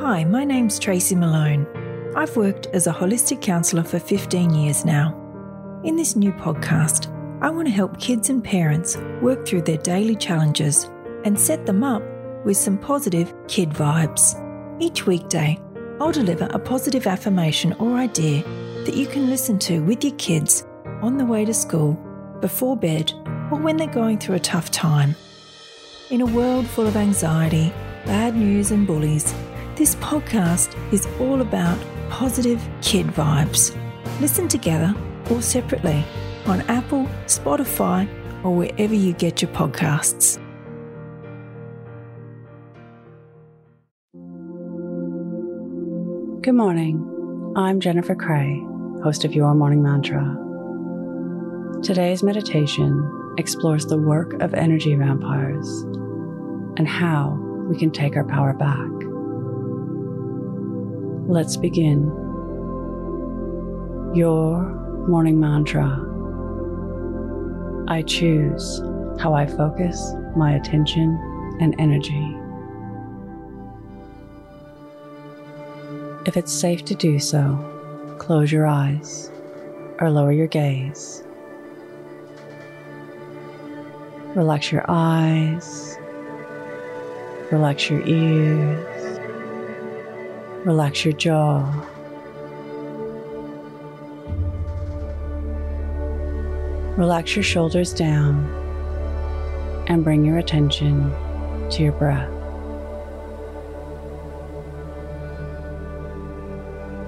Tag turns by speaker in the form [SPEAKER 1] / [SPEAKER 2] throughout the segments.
[SPEAKER 1] Hi, my name's Tracy Malone. I've worked as a holistic counsellor for 15 years now. In this new podcast, I want to help kids and parents work through their daily challenges and set them up with some positive kid vibes. Each weekday, I'll deliver a positive affirmation or idea that you can listen to with your kids on the way to school, before bed, or when they're going through a tough time. In a world full of anxiety, bad news, and bullies, this podcast is all about positive kid vibes. Listen together or separately on Apple, Spotify, or wherever you get your podcasts.
[SPEAKER 2] Good morning. I'm Jennifer Cray, host of Your Morning Mantra. Today's meditation explores the work of energy vampires and how we can take our power back. Let's begin. Your morning mantra. I choose how I focus my attention and energy. If it's safe to do so, close your eyes or lower your gaze. Relax your eyes, relax your ears, relax your jaw. Relax your shoulders down and bring your attention to your breath.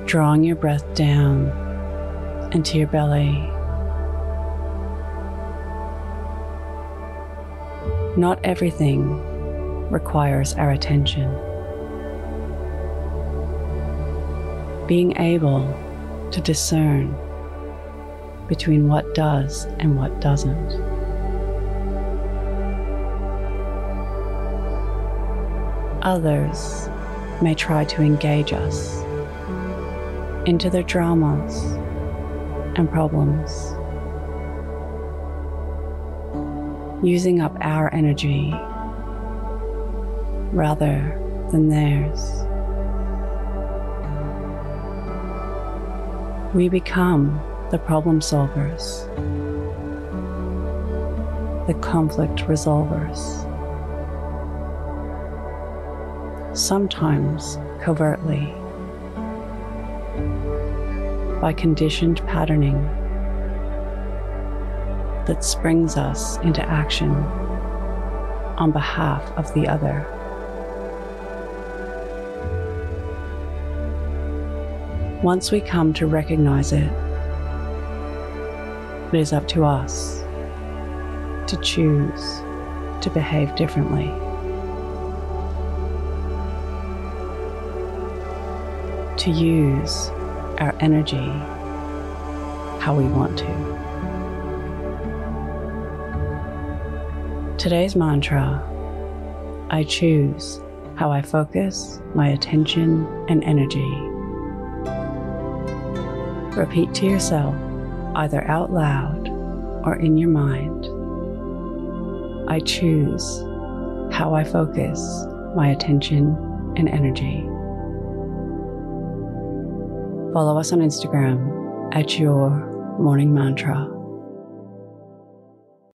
[SPEAKER 2] drawing your breath down into your belly. Not everything requires our attention. Being able to discern between what does and what doesn't. Others may try to engage us into their dramas and problems, using up our energy rather than theirs. We become the problem solvers, the conflict resolvers. Sometimes covertly by conditioned patterning that springs us into action on behalf of the other. Once we come to recognize it, it is up to us to choose to behave differently. To use our energy how we want to. Today's mantra I choose how I focus my attention and energy. Repeat to yourself, either out loud or in your mind. I choose how I focus my attention and energy. Follow us on Instagram at Your Morning Mantra.